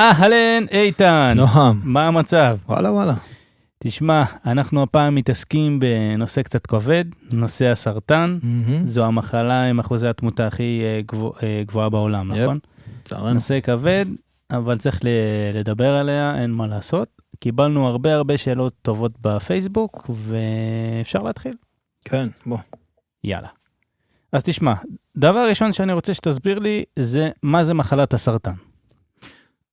אהלן, איתן. נועם. מה המצב? וואלה וואלה. תשמע, אנחנו הפעם מתעסקים בנושא קצת כבד, נושא הסרטן. זו המחלה עם אחוזי התמותה הכי אה, גבוה, אה, גבוהה בעולם, יפ. נכון? לצערנו. נושא כבד, אבל צריך לדבר עליה, אין מה לעשות. קיבלנו הרבה הרבה שאלות טובות בפייסבוק, ואפשר להתחיל. כן, בוא. יאללה. אז תשמע, דבר ראשון שאני רוצה שתסביר לי, זה מה זה מחלת הסרטן.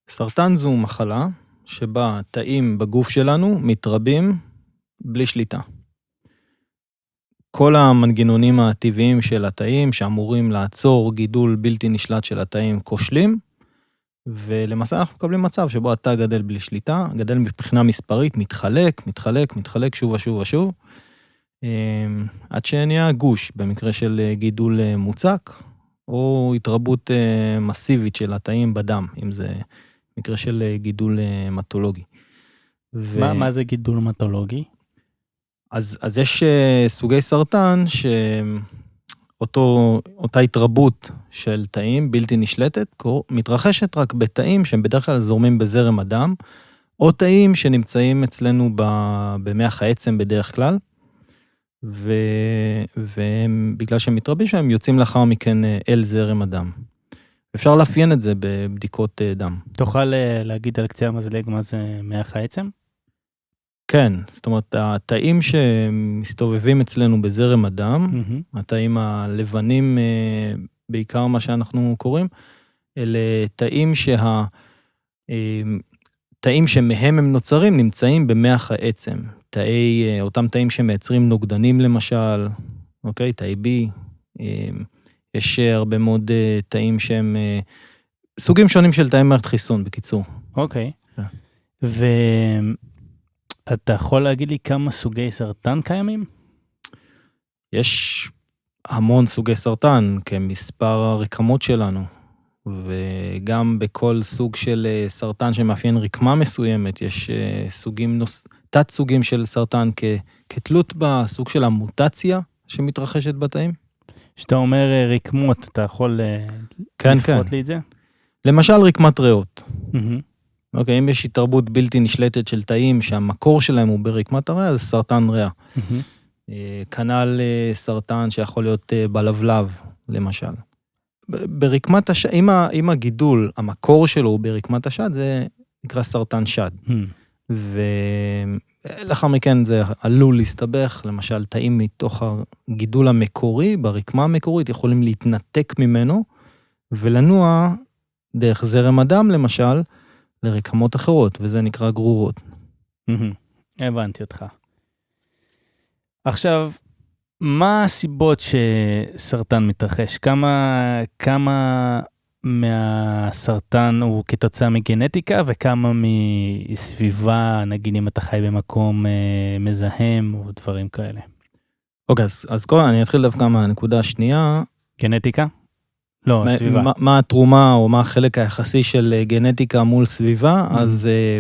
סרטן זו מחלה שבה תאים בגוף שלנו מתרבים בלי שליטה. כל המנגנונים הטבעיים של התאים שאמורים לעצור גידול בלתי נשלט של התאים כושלים, ולמעשה אנחנו מקבלים מצב שבו התא גדל בלי שליטה, גדל מבחינה מספרית, מתחלק, מתחלק, מתחלק שוב ושוב ושוב, אמ, עד שנהיה גוש במקרה של אה, גידול אה, מוצק, או התרבות אה, מסיבית של התאים בדם, אם זה מקרה של אה, גידול אה, המטולוגי. ו- מה, מה זה גידול מטולוגי? אז, אז יש אה, סוגי סרטן שאותה התרבות של תאים בלתי נשלטת מתרחשת רק בתאים שהם בדרך כלל זורמים בזרם הדם, או תאים שנמצאים אצלנו ב- במח העצם בדרך כלל, ו, והם, בגלל שהם מתרבים שם, הם יוצאים לאחר מכן אל זרם הדם. אפשר לאפיין את זה בבדיקות אה, דם. תוכל אה, להגיד על קצה המזלג מה זה מח העצם? כן, זאת אומרת, התאים שמסתובבים אצלנו בזרם הדם, מהמם. התאים הלבנים, אה, בעיקר מה שאנחנו קוראים, אלה תאים שה... תאים שמהם הם נוצרים נמצאים במח העצם. תאי, אותם תאים שמייצרים נוגדנים למשל, אוקיי? תאי B, יש הרבה מאוד אה, תאים שהם... אה, סוגים שונים של תאי מערכת חיסון, בקיצור. אוקיי. כן. ואתה יכול להגיד לי כמה סוגי סרטן קיימים? יש המון סוגי סרטן כמספר הרקמות שלנו, וגם בכל סוג של אה, סרטן שמאפיין רקמה מסוימת, יש סוגים נוס... תת סוגים של סרטן כ... כתלות בסוג של המוטציה שמתרחשת בתאים. כשאתה אומר אה, רקמות, אתה יכול אה, כן, כן. לפרוט לי את זה? למשל רקמת ריאות. מהמם. אוקיי, אם יש התרבות בלתי נשלטת של תאים שהמקור שלהם הוא ברקמת הריאה, זה סרטן ריאה. אה, כנ"ל סרטן שיכול להיות בלבלב, למשל. ברקמת השד, אם, ה- אם הגידול, המקור שלו הוא ברקמת השד, זה נקרא סרטן שד. מהמם. ולאחר מכן זה עלול להסתבך, למשל תאים מתוך הגידול המקורי, ברקמה המקורית, יכולים להתנתק ממנו ולנוע דרך זרם הדם, למשל, לרקמות אחרות, וזה נקרא גרורות. הבנתי אותך. עכשיו, מה הסיבות שסרטן מתרחש? כמה, כמה מהסרטן הוא כתוצאה מגנטיקה וכמה מסביבה, נגיד אם אתה חי במקום אה, מזהם או דברים כאלה? אוקיי, אז, אז קודם אני אתחיל דווקא מהנקודה השנייה. גנטיקה? לא, מה- סביבה. מה, מה התרומה או מה החלק היחסי של אה, גנטיקה מול סביבה, Mhm. אז, אה,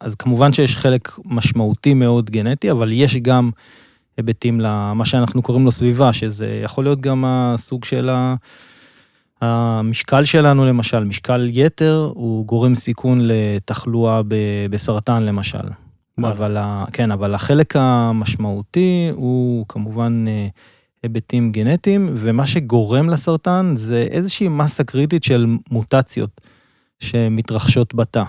אז כמובן שיש חלק משמעותי מאוד גנטי, אבל יש גם היבטים למה שאנחנו קוראים לו סביבה, שזה יכול להיות גם הסוג של ה... המשקל שלנו למשל, משקל יתר הוא גורם סיכון לתחלואה בסרטן למשל. אבל, ה- כן, אבל החלק המשמעותי הוא כמובן אה, היבטים גנטיים, ומה שגורם לסרטן זה איזושהי מסה קריטית של מוטציות שמתרחשות בתא.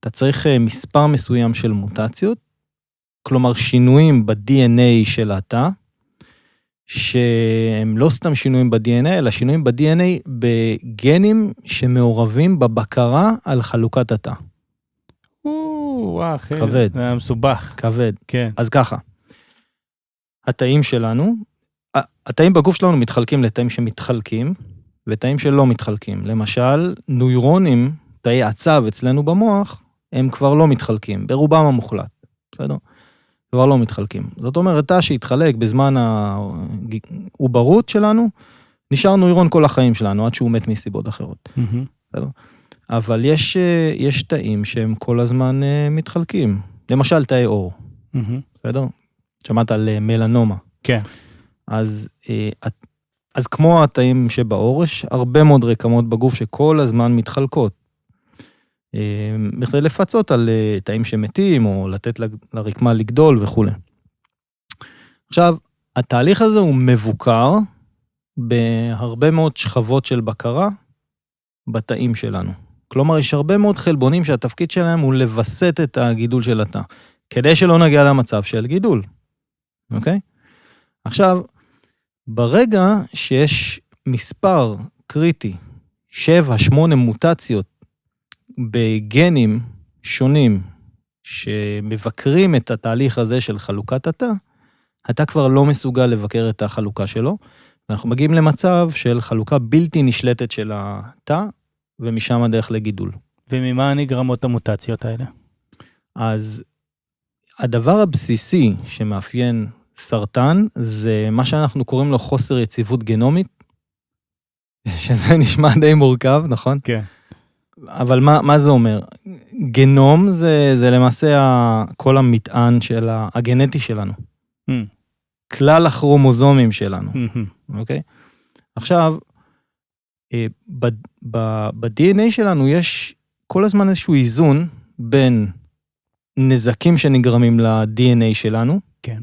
אתה צריך אה, מספר מסוים של מוטציות, כלומר שינויים ב-DNA של התא, שהם לא סתם שינויים ב-DNA, אלא שינויים ב-DNA בגנים שמעורבים בבקרה על חלוקת התא. או, וואו, אחי, כבד. זה היה מסובך, כבד. כן. אז ככה, התאים שלנו, התאים בגוף שלנו מתחלקים לתאים שמתחלקים ותאים שלא מתחלקים. למשל, נוירונים, תאי עצב אצלנו במוח, הם כבר לא מתחלקים, ברובם המוחלט, בסדר? כבר לא מתחלקים. זאת אומרת, תא שהתחלק בזמן העוברות שלנו, נשאר נוירון כל החיים שלנו, עד שהוא מת מסיבות אחרות. מהמם. אבל יש, אה, יש תאים שהם כל הזמן אה, מתחלקים. למשל, תאי עור. בסדר? שמעת על אה, מלנומה. כן. אז, אז כמו התאים שבעור, יש הרבה מאוד רקמות בגוף שכל הזמן מתחלקות. אה, בכדי לפצות על אה, תאים שמתים, או לתת לרקמה לגדול וכולי. עכשיו, התהליך הזה הוא מבוקר בהרבה מאוד שכבות של בקרה בתאים שלנו. כלומר, יש הרבה מאוד חלבונים שהתפקיד שלהם הוא לווסת את הגידול של התא, כדי שלא נגיע למצב של גידול, אוקיי? עכשיו, ברגע שיש מספר קריטי, 7-8 מוטציות בגנים שונים שמבקרים את התהליך הזה של חלוקת התא, התא כבר לא מסוגל לבקר את החלוקה שלו, ואנחנו מגיעים למצב של חלוקה בלתי נשלטת של התא, ומשם הדרך לגידול. וממה נגרמות המוטציות האלה? אז הדבר הבסיסי שמאפיין סרטן זה מה שאנחנו קוראים לו חוסר יציבות גנומית, שזה נשמע די מורכב, נכון? כן. אבל מה, מה זה אומר? גנום זה, זה למעשה ה, כל המטען של ה, הגנטי שלנו, Mm, כלל הכרומוזומים שלנו, mhm. אוקיי? עכשיו, אה, ב-DNA שלנו יש כל הזמן איזשהו איזון בין נזקים שנגרמים ל-DNA שלנו, כן.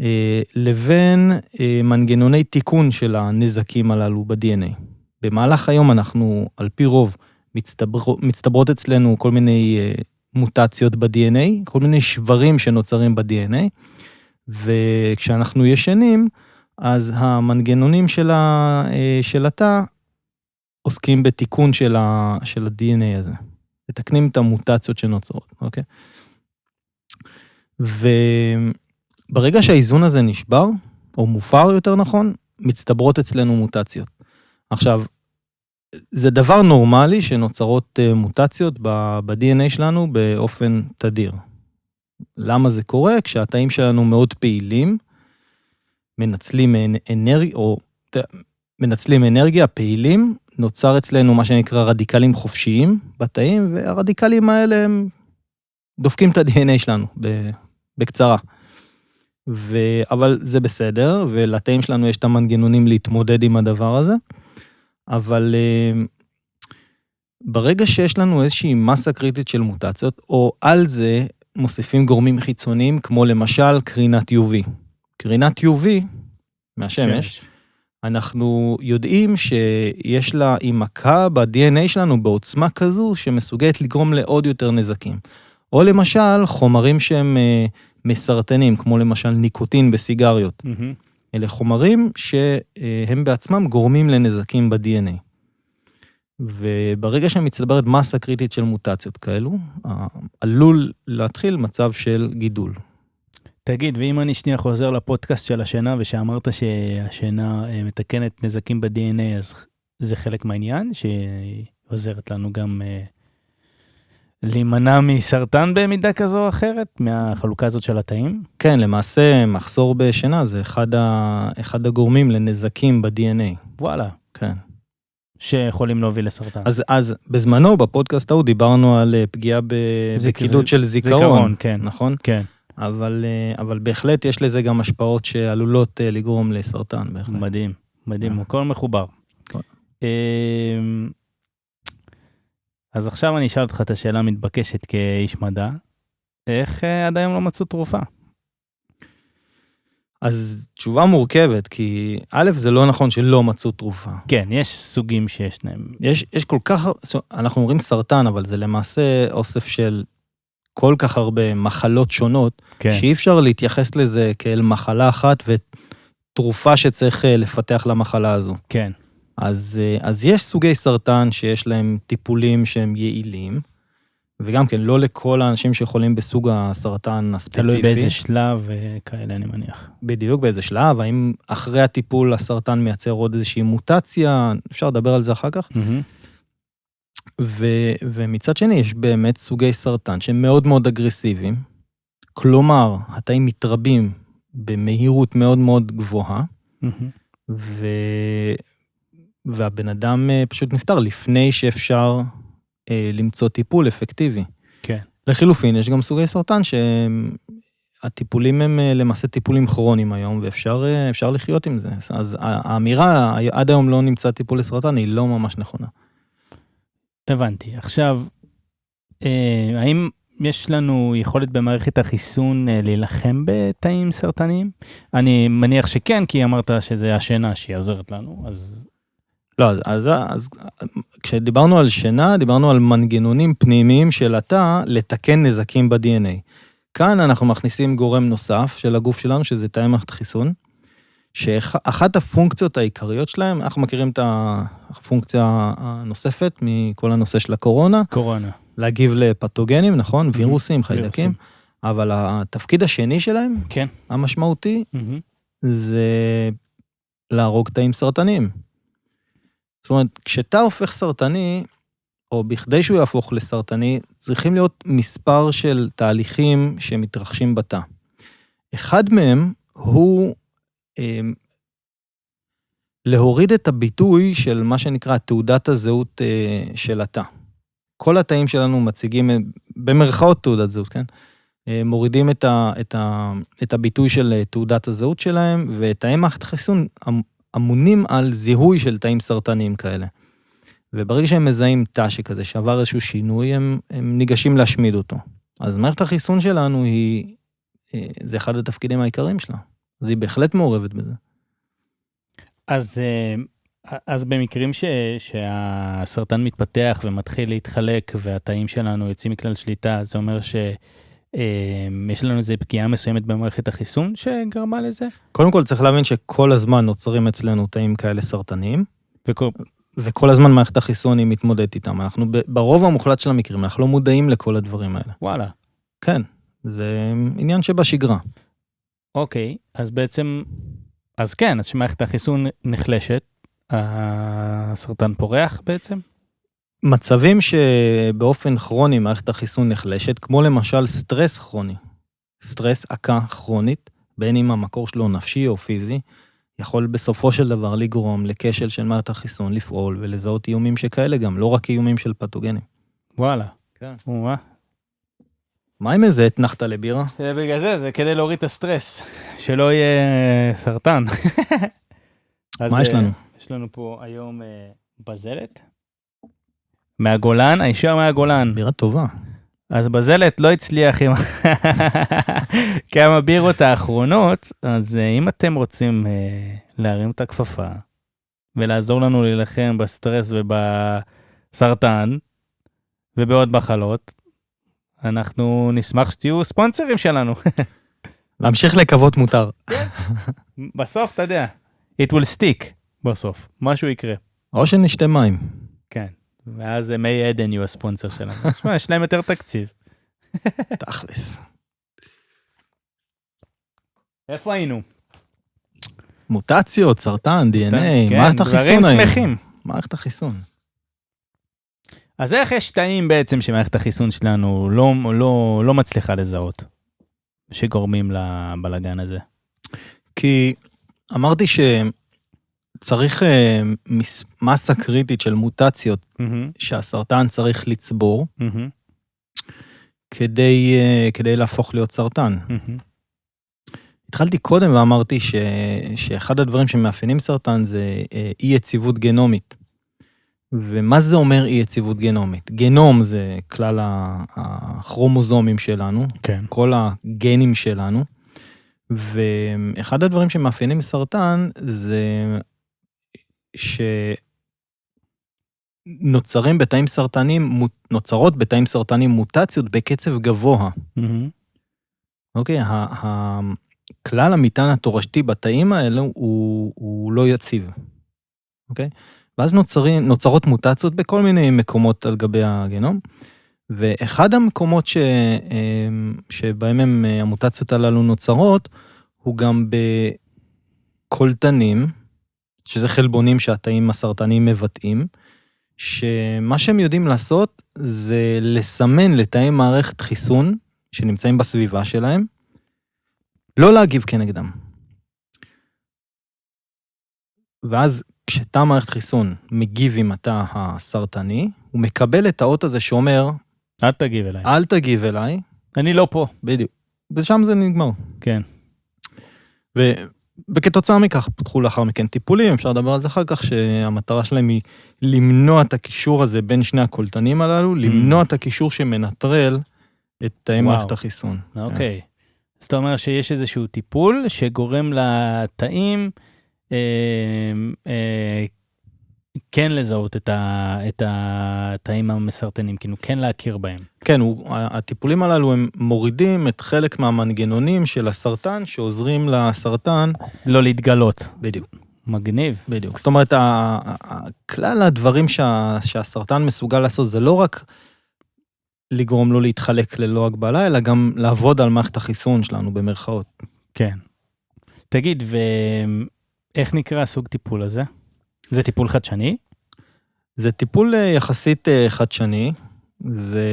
אה, לבין אה, מנגנוני תיקון של הנזקים הללו ב-DNA. במהלך היום אנחנו, על פי רוב, מצטבר, מצטברות אצלנו כל מיני אה, מוטציות ב-DNA, כל מיני שברים שנוצרים ב-DNA, וכשאנחנו ישנים, אז המנגנונים של, ה, אה, של התא עוסקים בתיקון של, ה, של ה-DNA הזה. מתקנים את המוטציות שנוצרות, אוקיי? וברגע שהאיזון הזה נשבר, או מופר יותר נכון, מצטברות אצלנו מוטציות. עכשיו, זה דבר נורמלי שנוצרות אה, מוטציות ב-DNA שלנו באופן תדיר. למה זה קורה? כשהתאים שלנו מאוד פעילים, מנצלים אנ- אנרגיה, או מנצלים אנרגיה, פעילים, נוצר אצלנו מה שנקרא רדיקלים חופשיים בתאים, והרדיקלים האלה הם דופקים את ה-DNA שלנו, בקצרה. ו... אבל זה בסדר, ולתאים שלנו יש את המנגנונים להתמודד עם הדבר הזה, אבל אה, ברגע שיש לנו איזושהי מסה קריטית של מוטציות, או על זה מוסיפים גורמים חיצוניים, כמו למשל קרינת UV. קרינת UV מהשמש, אנחנו יודעים שיש לה, היא מכה ב-DNA שלנו בעוצמה כזו שמסוגלת לגרום לעוד יותר נזקים. או למשל, חומרים שהם אה, מסרטנים, כמו למשל ניקוטין בסיגריות. מהמם. אלה חומרים שהם בעצמם גורמים לנזקים ב-DNA. וברגע שמצטברת מסה קריטית של מוטציות כאלו, עלול להתחיל מצב של גידול. תגיד, ואם אני שנייה חוזר לפודקאסט של השינה, ושאמרת שהשינה אה, מתקנת נזקים ב-DNA, אז זה חלק מהעניין, שהיא עוזרת לנו גם אה, להימנע מסרטן במידה כזו או אחרת, מהחלוקה הזאת של התאים? כן, למעשה מחסור בשינה זה אחד, ה... אחד הגורמים לנזקים ב-DNA. וואלה, כן. שיכולים להוביל לסרטן. אז, אז בזמנו בפודקאסט ההוא דיברנו על אה, פגיעה ב... זיק- בקידוד ז- של זיכרון, זיכרון, כן. נכון? כן, אבל, אה, אבל בהחלט יש לזה גם השפעות שעלולות אה, לגרום לסרטן, בהחלט. מדהים, מדהים. הכל מחובר. אז עכשיו אני אשאל אותך את השאלה המתבקשת כאיש מדע, איך אה, עד היום לא מצאו תרופה? אז תשובה מורכבת, כי א', זה לא נכון שלא מצאו תרופה. כן, יש סוגים שיש להם. יש, יש כל כך, אנחנו אומרים סרטן, אבל זה למעשה אוסף של כל כך הרבה מחלות שונות, כן, שאי אפשר להתייחס לזה כאל מחלה אחת ותרופה שצריך אה, לפתח למחלה הזו. כן, אז, אה, אז יש סוגי סרטן שיש להם טיפולים שהם יעילים, וגם כן, לא לכל האנשים שחולים בסוג הסרטן הספציפי. תלוי באיזה שלב וכאלה, אני מניח. בדיוק באיזה שלב, האם אחרי הטיפול הסרטן מייצר עוד איזושהי מוטציה, אפשר לדבר על זה אחר כך. מהמם. ו, ומצד שני, יש באמת סוגי סרטן שהם מאוד מאוד אגרסיביים. כלומר, התאים מתרבים במהירות מאוד מאוד גבוהה, מהמם. ו... והבן אדם אה, פשוט נפטר לפני שאפשר אה, למצוא טיפול אפקטיבי. כן. לחילופין, יש גם סוגי סרטן שהטיפולים הם אה, למעשה טיפולים כרוניים היום, ואפשר אפשר לחיות עם זה. אז האמירה, עד היום לא נמצא טיפול לסרטן, היא לא ממש נכונה. הבנתי. עכשיו, האם יש לנו יכולת במערכת החיסון להילחם בתאים סרטניים? אני מניח שכן, כי אמרת שזה השינה שהיא עוזרת לנו, אז לא, אז, אז, אז כשדיברנו על שינה, דיברנו על מנגנונים פנימיים של התא לתקן נזקים ב-DNA. כאן אנחנו מכניסים גורם נוסף של הגוף שלנו, שזה תאי מערכת חיסון, שאחת הפונקציות העיקריות שלהם, אנחנו מכירים את הפונקציה הנוספת מכל הנושא של הקורונה, קורונה. להגיב לפתוגנים, נכון? וירוסים, חיידקים. אבל התפקיד השני שלהם, כן. המשמעותי, מהמם. זה להרוג תאים סרטניים. זאת אומרת, כשתא הופך סרטני, או בכדי שהוא יהפוך לסרטני, צריכים להיות מספר של תהליכים שמתרחשים בתא. אחד מהם הוא אה, להוריד את הביטוי של מה שנקרא תעודת הזהות אה, של התא. כל התאים שלנו מציגים, אה, במרכאות תעודת זהות, כן? אה, מורידים את, ה, את, ה, את הביטוי של אה, תעודת הזהות שלהם, ותאי מערכת חיסון אמ- אמונים על זיהוי של תאים סרטניים כאלה. וברגע שהם מזהים תא שכזה שעבר איזשהו שינוי, הם, הם ניגשים להשמיד אותו. אז מערכת החיסון שלנו היא, אה, זה אחד התפקידים העיקריים שלה. אז היא בהחלט מעורבת בזה. אז, אה, אז במקרים ש, שהסרטן מתפתח ומתחיל להתחלק והתאים שלנו יוצאים מכלל שליטה, זה אומר שיש לנו איזה פגיעה מסוימת במערכת החיסון שגרמה לזה? קודם כל צריך להבין שכל הזמן נוצרים אצלנו תאים כאלה סרטניים, וכל, וכל הזמן מערכת החיסון היא מתמודדת איתם. אנחנו ברוב המוחלט של המקרים, אנחנו לא מודעים לכל הדברים האלה. וואלה. כן, זה עניין שבשגרה. אוקיי, אז בעצם, אז כן, אז שמערכת החיסון נחלשת, הסרטן פורח בעצם? מצבים שבאופן כרוני מערכת החיסון נחלשת, כמו למשל סטרס כרוני, סטרס עקה כרונית, בין אם המקור שלו נפשי או פיזי, יכול בסופו של דבר לגרום לכשל של מערכת החיסון לפעול ולזהות איומים שכאלה גם, לא רק איומים של פתוגנים. וואלה. כן. וואה. מה עם איזה אתנחת לבירה? זה בגלל זה, זה כדי להוריד את הסטרס, שלא יהיה סרטן. אז, מה יש אה, לנו? יש לנו פה היום אה, בזלת. מהגולן, הישר מהגולן. בירה טובה. אז בזלת לא הצליח עם כמה בירות האחרונות, אז אה, אם אתם רוצים אה, להרים את הכפפה ולעזור לנו להילחם בסטרס ובסרטן ובעוד מחלות, אנחנו נשמח שתהיו ספונסרים שלנו. להמשיך לקוות מותר. בסוף, אתה יודע, it will stick בסוף, משהו יקרה. או שנשתה מים. כן, ואז מי עדן יהיו הספונסר שלנו. תשמע, יש להם יותר תקציב. תכלס. איפה היינו? מוטציות, סרטן, DNA, כן, מערכת דברים החיסון היום. שמחים. מערכת החיסון. אז איך יש תאים בעצם שמערכת החיסון שלנו לא, לא, לא מצליחה לזהות, שגורמים לבלגן הזה? כי אמרתי שצריך אה, מס- מסה קריטית של מוטציות מהמם, שהסרטן צריך לצבור מהמם, כדי, אה, כדי להפוך להיות סרטן. מהמם. התחלתי קודם ואמרתי ש, שאחד הדברים שמאפיינים סרטן זה אה, אי יציבות גנומית. ומה זה אומר אי יציבות גנומית? גנום זה כלל הכרומוזומים שלנו, כן. כל הגנים שלנו, ואחד הדברים שמאפיינים סרטן זה שנוצרים בתאים סרטניים, מו- נוצרות בתאים סרטניים מוטציות בקצב גבוה. מהמם, אוקיי, כלל המטען התורשתי בתאים האלו הוא, הוא לא יציב, אוקיי? ואז נוצרים, נוצרות מוטציות בכל מיני מקומות על גבי הגנום, ואחד המקומות ש, אמ, שבהם הם, המוטציות הללו נוצרות, הוא גם בקולטנים, שזה חלבונים שהתאים הסרטניים מבטאים, שמה שהם יודעים לעשות זה לסמן לתאי מערכת חיסון שנמצאים בסביבה שלהם, לא להגיב כנגדם. ואז כשתא מערכת חיסון מגיב עם התא הסרטני, הוא מקבל את האות הזה שאומר, אל תגיב אליי. אל תגיב אליי, אני לא פה. בדיוק. ושם זה נגמר. כן. ו, וכתוצאה מכך פותחו לאחר מכן טיפולים, אפשר לדבר על זה אחר כך, שהמטרה שלהם היא למנוע את הקישור הזה בין שני הקולטנים הללו, למנוע את הקישור שמנטרל את תאי. מערכת החיסון. אוקיי. אז אתה אומר שיש איזשהו טיפול שגורם לתאים אה, אה, כן לזהות את, ה, את התאים המסרטנים, כאילו כן להכיר בהם. כן, הוא, הטיפולים הללו הם מורידים את חלק מהמנגנונים של הסרטן שעוזרים לסרטן. לא להתגלות. בדיוק. מגניב. בדיוק. זאת אומרת, כלל הדברים שה, שהסרטן מסוגל לעשות זה לא רק לגרום לו להתחלק ללא הגבלה, אלא גם לעבוד על מערכת החיסון שלנו במרכאות. כן. תגיד, ואיך נקרא הסוג טיפול הזה? זה טיפול חדשני? זה טיפול אה, יחסית אה, חדשני, זה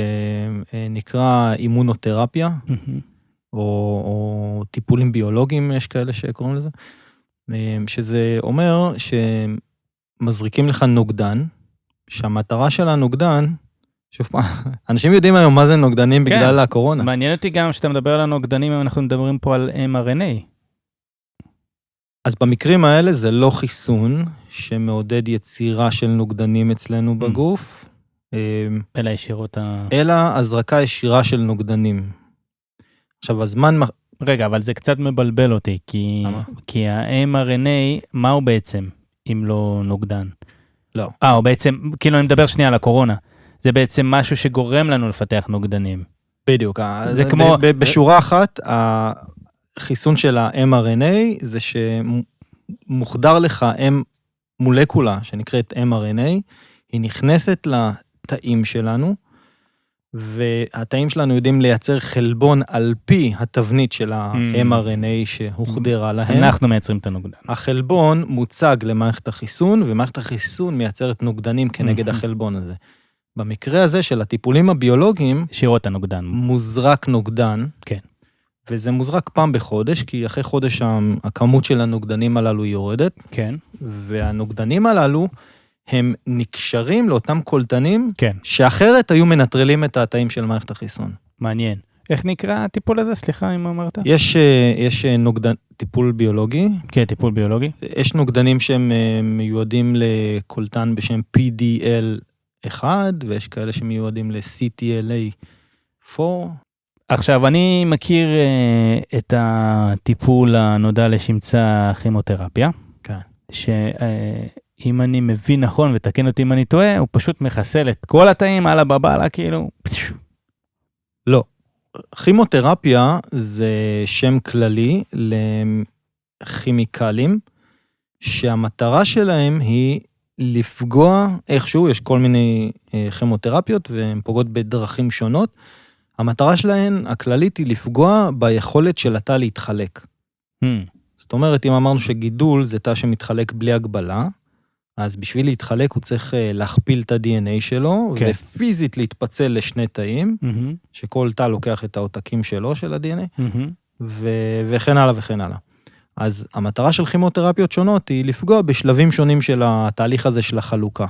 אה, נקרא אימונותרפיה, או, או טיפולים ביולוגיים, יש כאלה שקוראים לזה, שזה אומר שמזריקים לך נוגדן, שהמטרה של הנוגדן, שוב פעם, אנשים יודעים היום מה זה נוגדנים כן. בגלל הקורונה. מעניין אותי גם כשאתה מדבר על הנוגדנים, אם אנחנו מדברים פה על mRNA. אז במקרים האלה זה לא חיסון שמעודד יצירה של נוגדנים אצלנו בגוף, אה, אלא ישירות ה... אלא הזרקה ישירה של נוגדנים. עכשיו, הזמן, רגע, אבל זה קצת מבלבל אותי, כי, למה? כי ה-mRNA, מה הוא בעצם, אם לא נוגדן? לא. אה, הוא בעצם, כאילו אני מדבר שנייה על הקורונה. זה בעצם משהו שגורם לנו לפתח נוגדנים. בדיוק, זה כמו- בשורה אחת, החיסון של ה-mRNA זה שמוחדר לך M מולקולה שנקראת mRNA, היא נכנסת לתאים שלנו, והתאים שלנו יודעים לייצר חלבון על פי התבנית של ה-mRNA שהוחדרה להם. אנחנו מייצרים את הנוגדן. החלבון מוצג למערכת החיסון, ומערכת החיסון מייצרת נוגדנים כנגד מהמם. החלבון הזה. במקרה הזה של הטיפולים הביולוגיים, ישירות הנוגדן. מוזרק נוגדן. כן. וזה מוזרק פעם בחודש, כי אחרי חודש הכמות של הנוגדנים הללו יורדת, כן, והנוגדנים הללו הם נקשרים לאותם קולטנים כן, שאחרת היו מנטרלים את התאים של מערכת החיסון. מעניין. איך נקרא הטיפול הזה? סליחה אם אמרת. יש, אה, יש אה, נוגדן, טיפול ביולוגי, כן, טיפול ביולוגי. יש נוגדנים שהם אה, מיועדים לקולטן בשם PDL1, ויש כאלה שמיועדים ל-CTLA4. עכשיו, אני מכיר אה, את הטיפול הנודע לשמצה כימותרפיה. כן. שאם אני מבין נכון, ותקן אותי אם אני טועה, הוא פשוט מחסל את כל התאים, אללה בבאללה, כאילו. לא. כימותרפיה זה שם כללי לכימיקלים, שהמטרה שלהם היא לפגוע איכשהו, יש כל מיני אה, כימותרפיות והן פוגעות בדרכים שונות. המטרה שלהן, הכללית, היא לפגוע ביכולת של התא להתחלק. Hmm, זאת אומרת, אם אמרנו שגידול זה תא שמתחלק בלי הגבלה, אז בשביל להתחלק הוא צריך אה, להכפיל את ה-DNA שלו, כן. ופיזית להתפצל לשני תאים, מהמם, שכל תא לוקח את העותקים שלו של ה-DNA, מהמם. ו- וכן הלאה וכן הלאה. אז המטרה של כימותרפיות שונות היא לפגוע בשלבים שונים של התהליך הזה של החלוקה.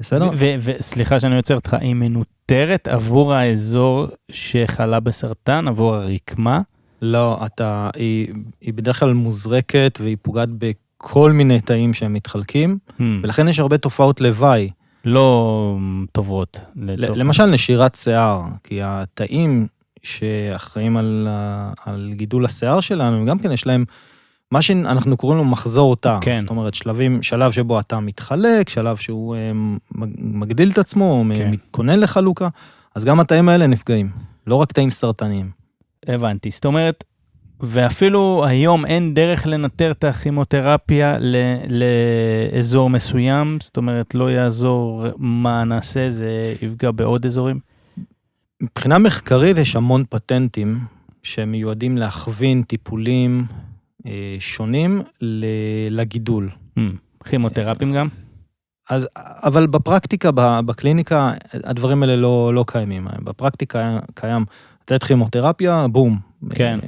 בסדר? וסליחה שאני עוצר אותך, היא מנוטרת עבור האזור שחלה בסרטן, עבור הרקמה? לא, אתה, היא, היא בדרך כלל מוזרקת והיא פוגעת בכל מיני תאים שהם מתחלקים, Hmm, ולכן יש הרבה תופעות לוואי. לא טובות. לצורך- למשל נשירת שיער, כי התאים שאחראים על, על גידול השיער שלנו, גם כן יש להם מה שאנחנו קוראים לו מחזור תא. כן. זאת אומרת, שלבים, שלב שבו התא מתחלק, שלב שהוא אה, מג- מגדיל את עצמו, כן. מתכונן לחלוקה, אז גם התאים האלה נפגעים, לא רק תאים סרטניים. הבנתי. זאת אומרת, ואפילו היום אין דרך לנטר את הכימותרפיה ל- לאזור מסוים, זאת אומרת, לא יעזור מה נעשה, זה יפגע בעוד אזורים. מבחינה מחקרית יש המון פטנטים שמיועדים להכווין טיפולים שונים ל- לגידול. Hmm, כימותרפים גם? אז, אבל בפרקטיקה, בקליניקה, הדברים האלה לא, לא קיימים. בפרקטיקה קיים לתת כימותרפיה, בום. כן.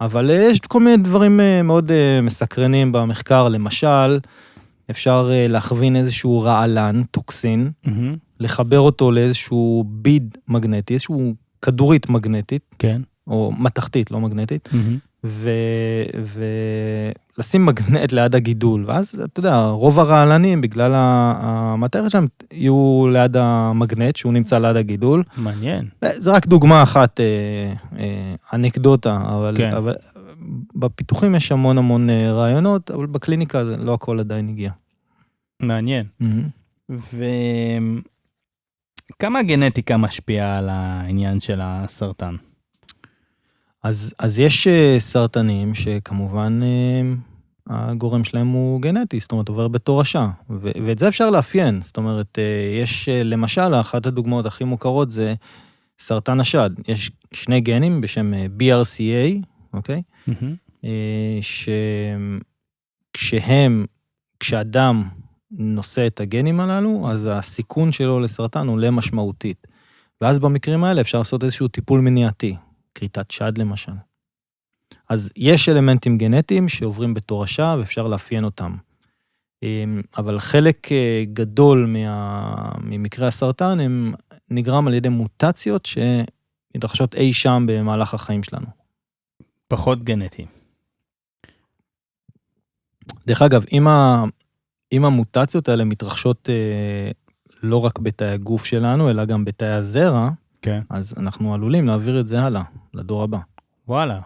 אבל אה, יש כל מיני דברים אה, מאוד אה, מסקרנים במחקר, למשל, אפשר אה, להכווין איזשהו רעלן, טוקסין, מהמם, לחבר אותו לאיזשהו ביד מגנטי, איזשהו כדורית מגנטית, כן. או מתכתית, לא מגנטית, ולשים מגנט ליד הגידול, ואז אתה יודע, רוב הרעלנים, בגלל ה- המטריה שלהם, יהיו ליד המגנט שהוא נמצא ליד הגידול. מעניין. זה רק דוגמה אחת, אה, אה, אנקדוטה, אבל, כן. אבל בפיתוחים יש המון המון אה, רעיונות, אבל בקליניקה זה לא הכל עדיין הגיע. מעניין. וכמה הגנטיקה משפיעה על העניין של הסרטן? אז, אז יש אה, סרטנים שכמובן אה, הגורם שלהם הוא גנטי, זאת אומרת עובר בתורשה, ו- ואת זה אפשר לאפיין, זאת אומרת, אה, יש למשל, אחת הדוגמאות הכי מוכרות זה סרטן השד, יש שני גנים בשם BRCA, אוקיי? אה, שכשהם, כשאדם נושא את הגנים הללו, אז הסיכון שלו לסרטן עולה משמעותית. ואז במקרים האלה אפשר לעשות איזשהו טיפול מניעתי, כריתת שד למשל. אז יש אלמנטים גנטיים שעוברים בתורשה ואפשר לאפיין אותם. אה, אבל חלק אה, גדול מה, ממקרי הסרטן הם נגרם על ידי מוטציות שמתרחשות אי שם במהלך החיים שלנו. פחות גנטי. דרך אגב, אם, ה... אם המוטציות האלה מתרחשות אה, לא רק בתאי הגוף שלנו, אלא גם בתאי הזרע, כן. אז אנחנו עלולים להעביר את זה הלאה, לדור הבא. וואלה.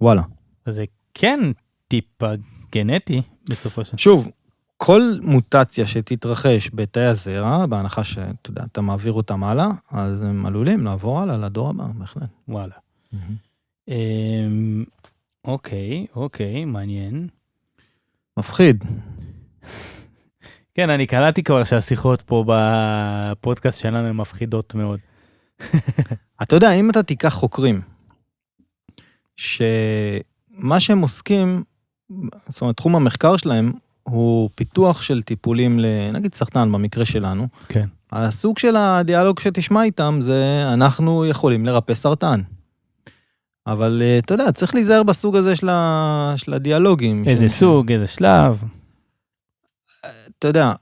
וואלה. אז זה כן טיפה גנטי בסופו של... שוב, כל מוטציה שתתרחש בתאי הזרע, בהנחה שאתה יודע, אתה מעביר אותם הלאה, אז הם עלולים לעבור הלאה לדור הבא, בהחלט. וואלה. אמ, אוקיי, אוקיי, מעניין. מפחיד. כן, אני קלטתי כבר שהשיחות פה בפודקאסט שלנו הן מפחידות מאוד. אתה יודע, אם אתה תיקח חוקרים, שמה שהם עוסקים, זאת אומרת, תחום המחקר שלהם הוא פיתוח של טיפולים לנגיד סרטן במקרה שלנו, כן. הסוג של הדיאלוג שתשמע איתם זה אנחנו יכולים לרפא סרטן. אבל אה, אתה יודע, צריך להיזהר בסוג הזה של, ה... של הדיאלוגים. איזה ש- סוג, איזה שלב. אתה יודע,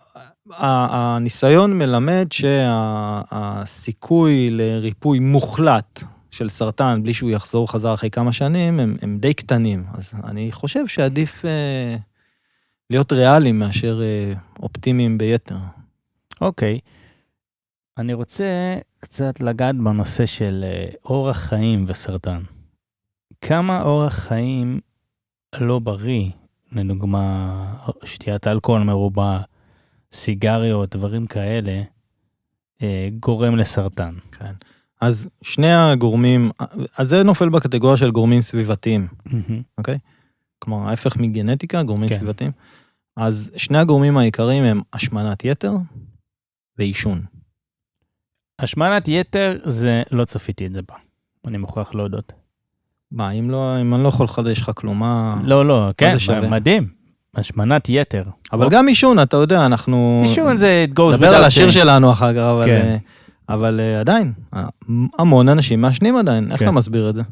הניסיון מלמד שהסיכוי לריפוי מוחלט של סרטן בלי שהוא יחזור חזר אחרי כמה שנים הם, הם די קטנים. אז אני חושב שעדיף אה, להיות ריאליים מאשר אה, אופטימיים ביתר. אוקיי. אני רוצה קצת לגעת בנושא של אה, אורח חיים וסרטן. כמה אורח חיים לא בריא, לדוגמה שתיית אלכוהול מרובה, סיגריות, דברים כאלה, אה, גורם לסרטן. כן. אז שני הגורמים, אז זה נופל בקטגוריה של גורמים סביבתיים, מהמם. כלומר ההפך מגנטיקה, גורמים כן. סביבתיים. אז שני הגורמים העיקריים הם השמנת יתר ועישון. השמנת יתר זה, לא צפיתי את זה בה. אני מוכרח להודות. מה, אם לא, אם אני לא יכול לחדש לך כלום, מה... לא, לא, כן? מדהים. השמנת יתר. אבל גם עישון, אתה יודע, אנחנו... עישון זה it goes נדבר על without השיר. שלנו אחר כך, אבל... כן. אה, אבל אה, עדיין, אה, המון אנשים מעשנים עדיין, איך כן. אתה מסביר את זה?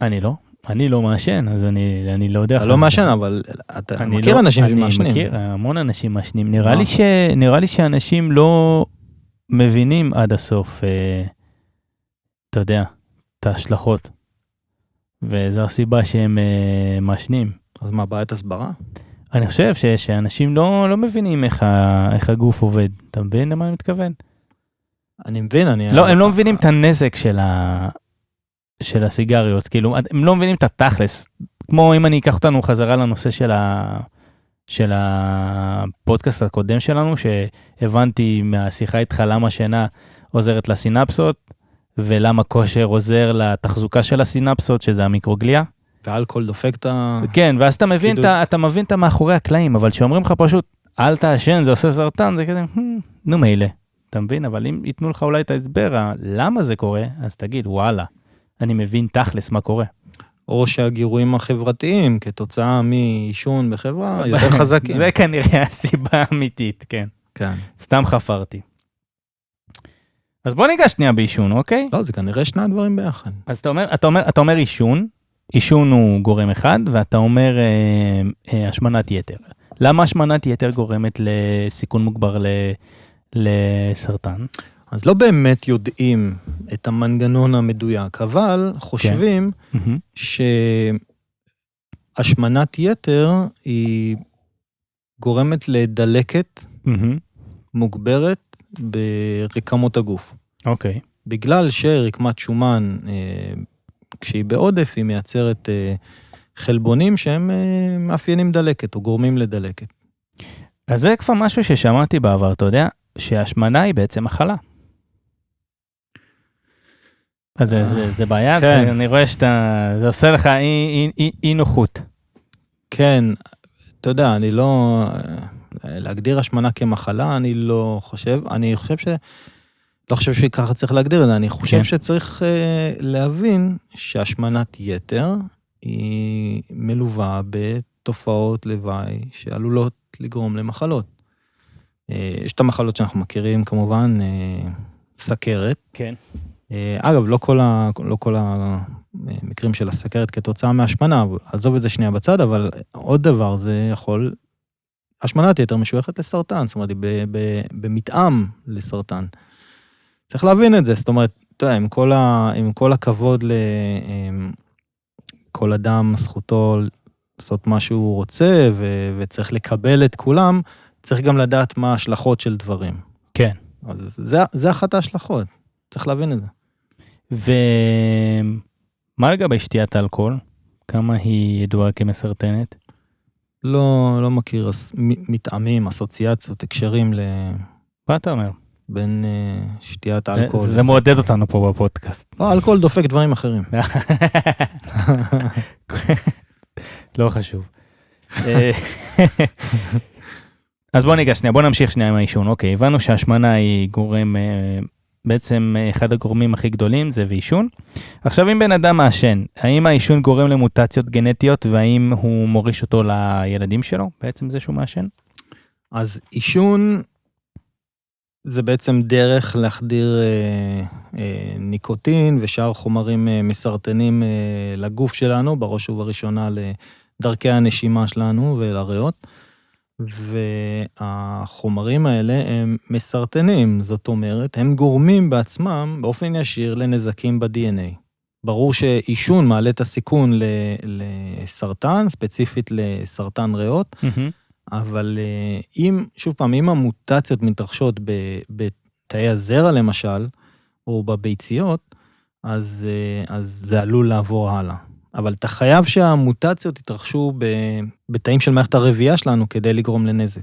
אני לא, אני לא מעשן, אז אני, אני לא יודע. אתה לא. מעשן, אבל אתה אני מכיר לא- אנשים אני שמעשנים. מכיר המון אנשים מעשנים. נראה? לי, ש... נראה לי שאנשים לא מבינים עד הסוף, אה, אתה יודע, את ההשלכות. וזו הסיבה שהם אה, מעשנים. אז מה, בעיית הסברה? אני חושב ש... שאנשים לא, לא מבינים איך, ה... איך הגוף עובד. אתה מבין למה אני מתכוון? אני מבין, אני... לא, הם לא מבינים את הנזק של, ה... של הסיגריות, כאילו, הם לא מבינים את התכלס. כמו אם אני אקח אותנו חזרה לנושא של, ה... של הפודקאסט הקודם שלנו, שהבנתי מהשיחה איתך למה שינה עוזרת לסינפסות, ולמה כושר עוזר לתחזוקה של הסינפסות, שזה המיקרוגליה. ואלכוהול דופק את ה... כן, ואז אתה מבין, חידוד. את ה- אתה מבין את המאחורי הקלעים, אבל כשאומרים לך פשוט, אל תעשן, זה עושה סרטן, זה כזה, "הם, נו מילא. אתה מבין? אבל אם ייתנו לך אולי את ההסבר, למה זה קורה, אז תגיד, וואלה, אני מבין תכלס מה קורה. או שהגירויים החברתיים כתוצאה מעישון בחברה יותר חזקים. זה כנראה הסיבה האמיתית, כן. כן. סתם חפרתי. אז בוא ניגש שנייה בעישון, אוקיי? לא, זה כנראה שני הדברים ביחד. אז אתה אומר, אתה אומר, אתה אומר עישון, עישון הוא גורם אחד, ואתה אומר אה, אה, השמנת יתר. למה השמנת יתר גורמת לסיכון מוגבר ל, לסרטן? אז לא באמת יודעים את המנגנון המדויק, אבל חושבים מהמם. שהשמנת יתר היא גורמת לדלקת. מוגברת ברקמות הגוף. אוקיי. בגלל שרקמת שומן, אה, כשהיא בעודף, היא מייצרת אה, חלבונים שהם אה, מאפיינים דלקת או גורמים לדלקת. אז זה כבר משהו ששמעתי בעבר, אתה יודע, שהשמנה היא בעצם מחלה. אז זה, זה, זה בעיה, כן. זה, אני רואה שאתה, זה עושה לך אי, אי, אי, אי נוחות. כן, אתה יודע, אני לא... להגדיר השמנה כמחלה, אני לא חושב, אני חושב ש... לא חושב שככה צריך להגדיר את זה, אני חושב כן. שצריך אה, להבין שהשמנת יתר היא מלווה בתופעות לוואי שעלולות לגרום למחלות. אה, יש את המחלות שאנחנו מכירים כמובן, אה, סכרת. כן. אה, אגב, לא כל, ה, לא כל המקרים של הסכרת כתוצאה מהשמנה, עזוב את זה שנייה בצד, אבל עוד דבר, זה יכול... השמנת יתר משויכת לסרטן, זאת אומרת, היא במתאם לסרטן. צריך להבין את זה, זאת אומרת, אתה יודע, עם כל, ה, עם כל הכבוד לכל אדם, זכותו לעשות מה שהוא רוצה, ו, וצריך לקבל את כולם, צריך גם לדעת מה ההשלכות של דברים. כן. אז זה, זה אחת ההשלכות, צריך להבין את זה. ומה לגבי שתיית האלכוהול? כמה היא ידועה כמסרטנת? לא, לא מכיר מטעמים, אסוציאציות, הקשרים מה אתה אומר? לבין אה, שתיית אלכוהול. זה מעודד אותנו פה בפודקאסט. לא, אלכוהול דופק דברים אחרים. לא חשוב. אה, אז בוא ניגש שנייה, בוא נמשיך שנייה עם העישון. אוקיי, הבנו שהשמנה היא גורם, אה, בעצם אחד הגורמים הכי גדולים זה ועישון. עכשיו אם בן אדם מעשן, האם העישון גורם למוטציות גנטיות והאם הוא מוריש אותו לילדים שלו? בעצם זה שהוא מעשן? אז עישון זה בעצם דרך להחדיר אה, אה, ניקוטין ושאר חומרים אה, מסרטנים אה, לגוף שלנו, בראש ובראשונה לדרכי הנשימה שלנו ולריאות. והחומרים האלה הם מסרטנים, זאת אומרת, הם גורמים בעצמם באופן ישיר לנזקים ב-DNA. ברור שעישון מעלה את הסיכון לסרטן, ספציפית לסרטן ריאות, אבל אה, אם, שוב פעם, אם המוטציות מתרחשות בתאי הזרע למשל, או בביציות, אז, אה, אז זה עלול לעבור הלאה. אבל אתה חייב שהמוטציות יתרחשו בתאים של מערכת הרבייה שלנו כדי לגרום לנזק,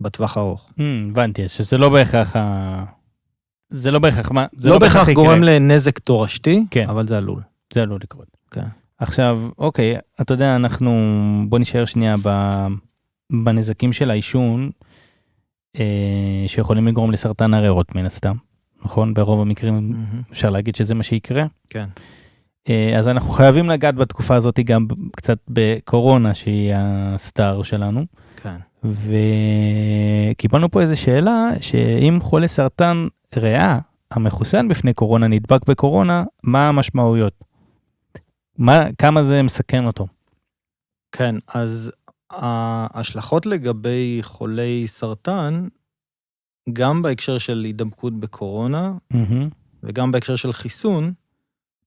בטווח הארוך. Hmm, הבנתי, אז שזה לא בהכרח ה... זה לא בהכרח מה... זה לא בהכרח יקרה. גורם לנזק תורשתי, כן. אבל זה עלול. זה עלול לקרות. כן. עכשיו, אוקיי, אתה יודע, אנחנו... בוא נשאר שנייה ב... בנזקים של העישון, אה, שיכולים לגרום לסרטן הריאות מן הסתם, נכון? ברוב המקרים אפשר להגיד שזה מה שיקרה. כן. אה, אז אנחנו חייבים לגעת בתקופה הזאת גם קצת בקורונה, שהיא הסטאר שלנו. כן. וקיבלנו פה איזו שאלה, שאם חולה סרטן ריאה המחוסן בפני קורונה נדבק בקורונה, מה המשמעויות? מה, כמה זה מסכן אותו? כן, אז ההשלכות לגבי חולי סרטן, גם בהקשר של הידבקות בקורונה מהמם. וגם בהקשר של חיסון,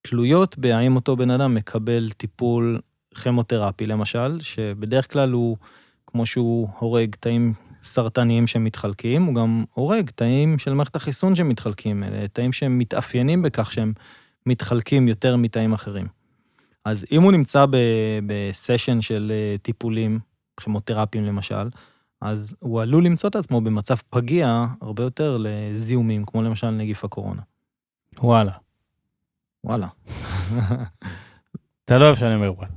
תלויות בהאם אותו בן אדם מקבל טיפול כימותרפי, למשל, שבדרך כלל הוא, כמו שהוא הורג תאים סרטניים שמתחלקים, הוא גם הורג תאים של מערכת החיסון שמתחלקים, אלה תאים שהם מתאפיינים בכך שהם מתחלקים יותר מתאים אחרים. אז אם הוא נמצא ב- בסשן של אה, טיפולים, כימותרפיים למשל, אז הוא עלול למצוא את עצמו במצב פגיע הרבה יותר לזיהומים, כמו למשל נגיף הקורונה. וואלה. וואלה. אתה לא אוהב שאני אומר וואלה.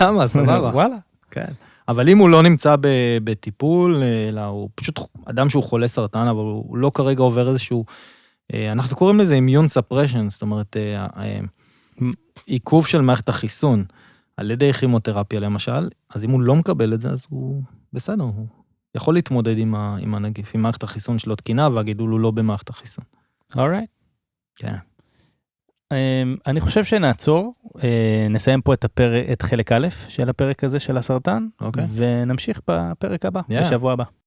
למה? סבבה. וואלה. כן. אבל אם הוא לא נמצא בטיפול, אלא הוא פשוט אדם שהוא חולה סרטן, אבל הוא לא כרגע עובר איזשהו, אה, אנחנו קוראים לזה אימיון ספרשן, זאת אומרת, אה, אה, עיכוב של מערכת החיסון על ידי כימותרפיה למשל, אז אם הוא לא מקבל את זה, אז הוא בסדר, הוא יכול להתמודד עם, ה, עם הנגיף, עם מערכת החיסון שלו תקינה, והגידול הוא לא במערכת החיסון. אורייט. כן. אמ, אני חושב שנעצור, אה, נסיים פה את, הפרק, את חלק א' של הפרק הזה של הסרטן, אוקיי. ונמשיך בפרק הבא, יאללה. בשבוע הבא.